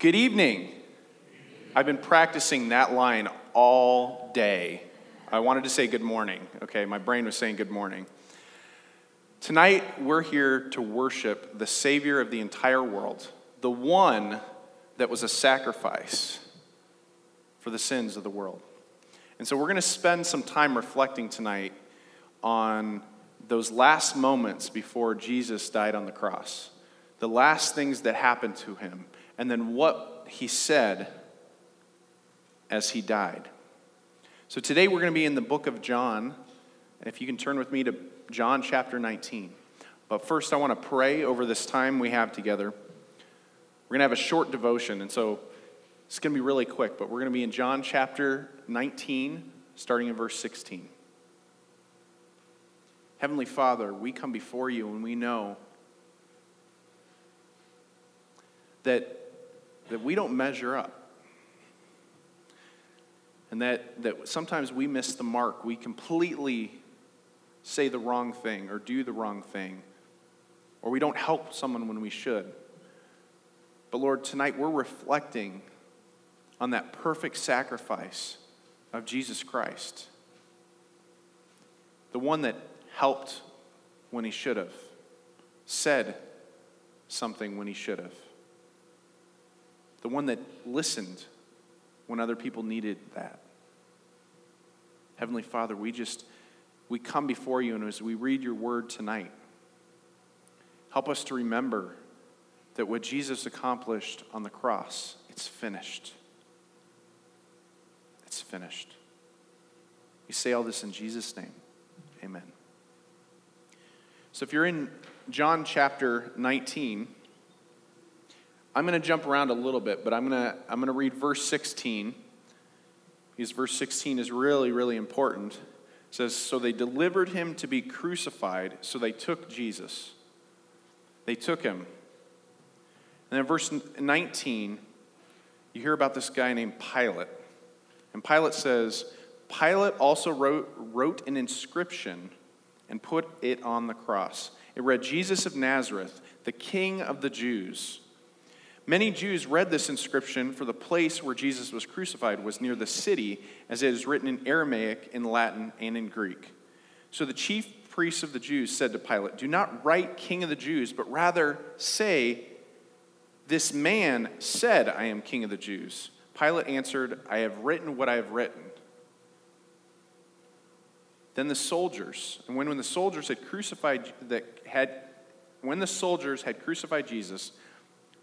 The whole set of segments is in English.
Good evening. I've been practicing that line all day. I wanted to say good morning. Okay, my brain was saying good morning. Tonight, we're here to worship the Savior of the entire world, the one that was a sacrifice for the sins of the world. And so, we're going to spend some time reflecting tonight on those last moments before Jesus died on the cross, the last things that happened to him, and then what he said as he died. So today we're going to be in the book of John. And if you can turn with me to John chapter 19. But first, I want to pray over this time we have together. We're going to have a short devotion, and so it's going to be really quick, but we're going to be in John chapter 19, starting in verse 16. Heavenly Father, we come before you and we know that, that we don't measure up. And that, that sometimes we miss the mark. We completely say the wrong thing or do the wrong thing, or we don't help someone when we should. But Lord, tonight we're reflecting on that perfect sacrifice of Jesus Christ, the one that helped when he should have, said something when he should have, the one that listened when other people needed that. Heavenly Father, we just we come before you and as we read your word tonight, help us to remember that what Jesus accomplished on the cross, it's finished. It's finished. We say all this in Jesus' name. Amen. So if you're in John chapter 19, I'm going to jump around a little bit, but I'm going to, I'm going to read verse 16 because verse 16 is really, really important. It says, So they delivered him to be crucified, so they took Jesus. They took him. And then verse 19, you hear about this guy named Pilate. And Pilate says, Pilate also wrote, wrote an inscription and put it on the cross. It read, Jesus of Nazareth, the King of the Jews. Many Jews read this inscription, for the place where Jesus was crucified was near the city, as it is written in Aramaic, in Latin, and in Greek. So the chief priests of the Jews said to Pilate, Do not write King of the Jews, but rather say, This man said, I am King of the Jews. Pilate answered, I have written what I have written. Then the soldiers, and when, when the soldiers had crucified, that had, when the soldiers had crucified Jesus,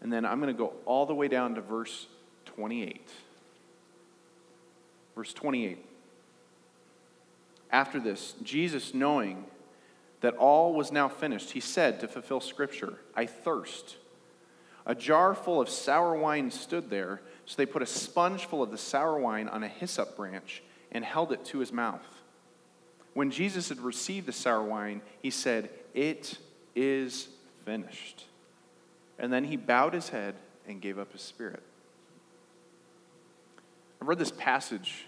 And then I'm going to go all the way down to verse 28. Verse 28. After this, Jesus, knowing that all was now finished, he said to fulfill Scripture, I thirst. A jar full of sour wine stood there, so they put a sponge full of the sour wine on a hyssop branch and held it to his mouth. When Jesus had received the sour wine, he said, It is finished. And then he bowed his head and gave up his spirit. I've read this passage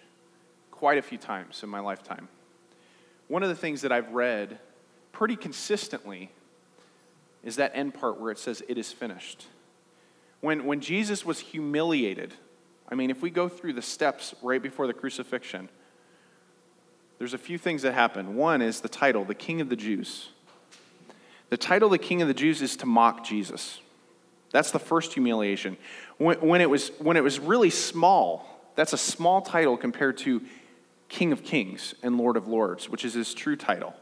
quite a few times in my lifetime. One of the things that I've read pretty consistently is that end part where it says, It is finished. When, when Jesus was humiliated, I mean, if we go through the steps right before the crucifixion, there's a few things that happen. One is the title, the King of the Jews. The title, the King of the Jews, is to mock Jesus. That's the first humiliation. When, when, it was, when it was really small, that's a small title compared to King of Kings and Lord of Lords, which is his true title.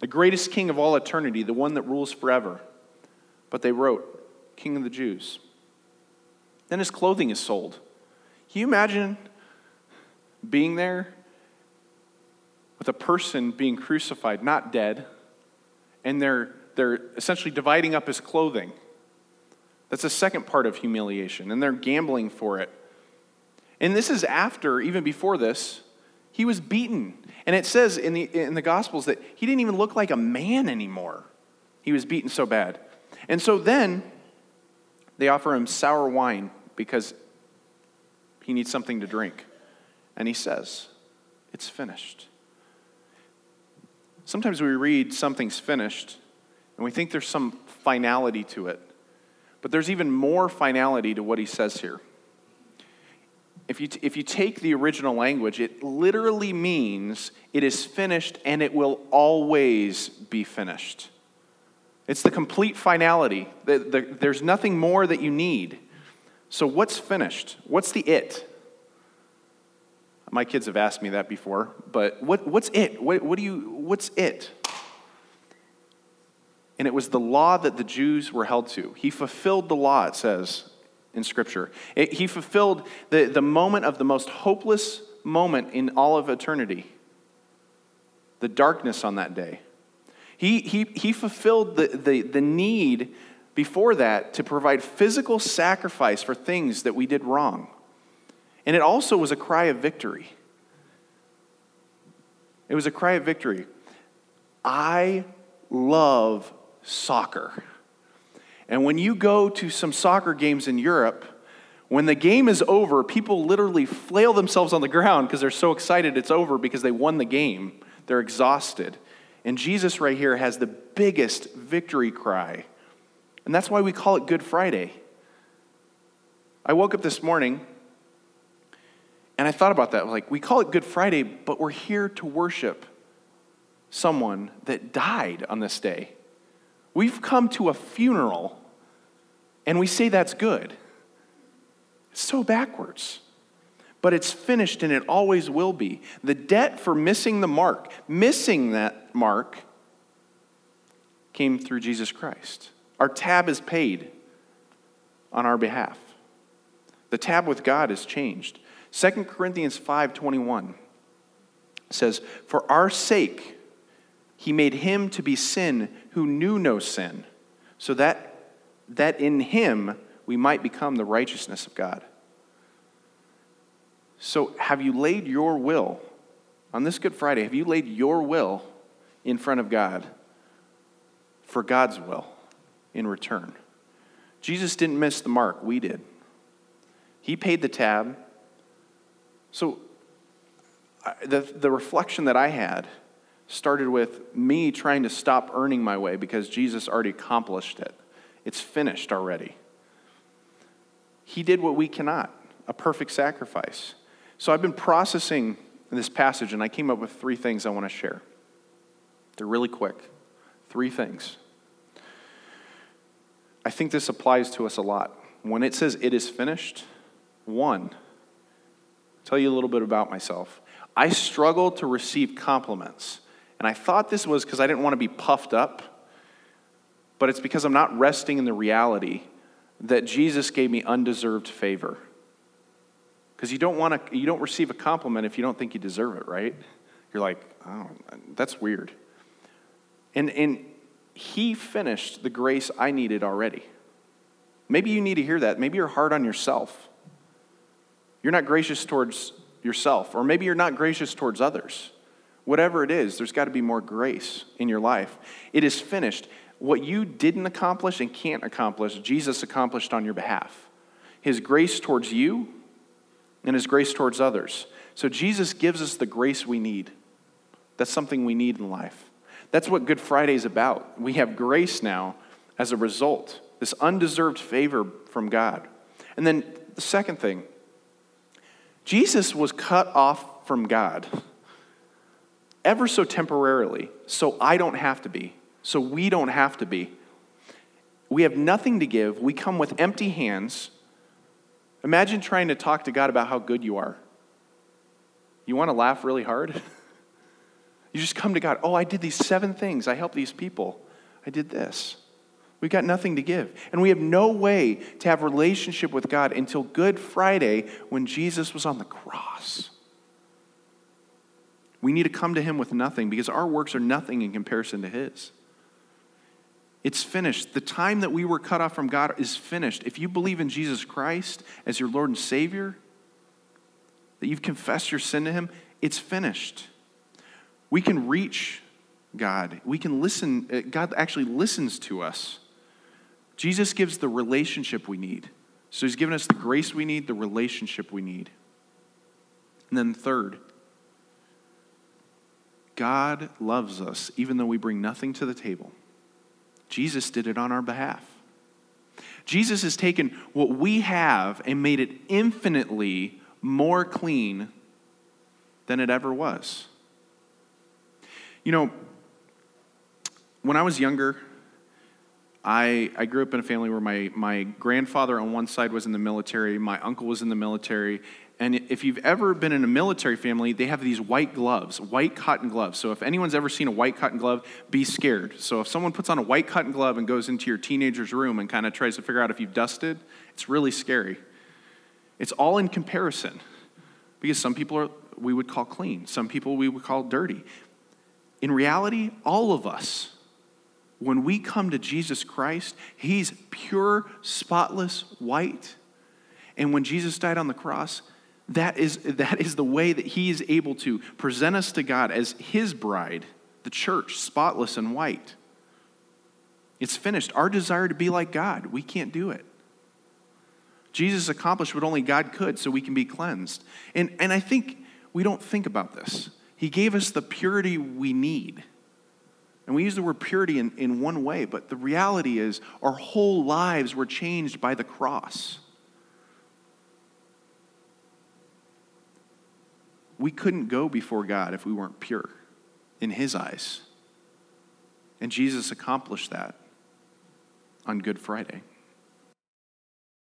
The greatest king of all eternity, the one that rules forever. But they wrote, King of the Jews. Then his clothing is sold. Can you imagine being there with a person being crucified, not dead, and they're, they're essentially dividing up his clothing? That's the second part of humiliation, and they're gambling for it. And this is after, even before this, he was beaten. And it says in the, in the Gospels that he didn't even look like a man anymore. He was beaten so bad. And so then they offer him sour wine because he needs something to drink. And he says, It's finished. Sometimes we read something's finished and we think there's some finality to it. But there's even more finality to what he says here. If you, t- if you take the original language, it literally means it is finished and it will always be finished. It's the complete finality. The, the, there's nothing more that you need. So, what's finished? What's the it? My kids have asked me that before, but what, what's it? What, what do you, what's it? And it was the law that the Jews were held to. He fulfilled the law, it says in Scripture. It, he fulfilled the, the moment of the most hopeless moment in all of eternity the darkness on that day. He, he, he fulfilled the, the, the need before that to provide physical sacrifice for things that we did wrong. And it also was a cry of victory. It was a cry of victory. I love soccer. And when you go to some soccer games in Europe, when the game is over, people literally flail themselves on the ground because they're so excited it's over because they won the game. They're exhausted. And Jesus, right here, has the biggest victory cry. And that's why we call it Good Friday. I woke up this morning and I thought about that. Like, we call it Good Friday, but we're here to worship someone that died on this day. We've come to a funeral and we say that's good. It's so backwards. But it's finished and it always will be. The debt for missing the mark, missing that mark, came through Jesus Christ. Our tab is paid on our behalf. The tab with God is changed. 2 Corinthians 5:21 says, "For our sake he made him to be sin who knew no sin, so that, that in him we might become the righteousness of God. So, have you laid your will on this Good Friday? Have you laid your will in front of God for God's will in return? Jesus didn't miss the mark, we did. He paid the tab. So, the, the reflection that I had started with me trying to stop earning my way because Jesus already accomplished it. It's finished already. He did what we cannot a perfect sacrifice. So I've been processing this passage and I came up with three things I want to share. They're really quick. Three things. I think this applies to us a lot. When it says it is finished, one, I'll tell you a little bit about myself. I struggle to receive compliments. And I thought this was because I didn't want to be puffed up, but it's because I'm not resting in the reality that Jesus gave me undeserved favor. Because you don't want to, you don't receive a compliment if you don't think you deserve it, right? You're like, oh, that's weird. And, and he finished the grace I needed already. Maybe you need to hear that. Maybe you're hard on yourself. You're not gracious towards yourself, or maybe you're not gracious towards others. Whatever it is, there's got to be more grace in your life. It is finished. What you didn't accomplish and can't accomplish, Jesus accomplished on your behalf. His grace towards you and his grace towards others. So Jesus gives us the grace we need. That's something we need in life. That's what Good Friday is about. We have grace now as a result, this undeserved favor from God. And then the second thing, Jesus was cut off from God ever so temporarily, so I don't have to be, so we don't have to be. We have nothing to give. We come with empty hands. Imagine trying to talk to God about how good you are. You want to laugh really hard? You just come to God. Oh, I did these seven things. I helped these people. I did this. We've got nothing to give. And we have no way to have relationship with God until Good Friday when Jesus was on the cross. We need to come to Him with nothing because our works are nothing in comparison to His. It's finished. The time that we were cut off from God is finished. If you believe in Jesus Christ as your Lord and Savior, that you've confessed your sin to Him, it's finished. We can reach God. We can listen. uh, God actually listens to us. Jesus gives the relationship we need. So He's given us the grace we need, the relationship we need. And then, third, God loves us even though we bring nothing to the table. Jesus did it on our behalf. Jesus has taken what we have and made it infinitely more clean than it ever was. You know, when I was younger, I, I grew up in a family where my, my grandfather on one side was in the military, my uncle was in the military, and if you've ever been in a military family, they have these white gloves, white cotton gloves. So if anyone's ever seen a white cotton glove, be scared. So if someone puts on a white cotton glove and goes into your teenager's room and kind of tries to figure out if you've dusted, it's really scary. It's all in comparison because some people are we would call clean, some people we would call dirty. In reality, all of us when we come to Jesus Christ, he's pure, spotless white. And when Jesus died on the cross, that is, that is the way that he is able to present us to God as his bride, the church, spotless and white. It's finished. Our desire to be like God, we can't do it. Jesus accomplished what only God could so we can be cleansed. And, and I think we don't think about this. He gave us the purity we need. And we use the word purity in, in one way, but the reality is our whole lives were changed by the cross. We couldn't go before God if we weren't pure in His eyes. And Jesus accomplished that on Good Friday.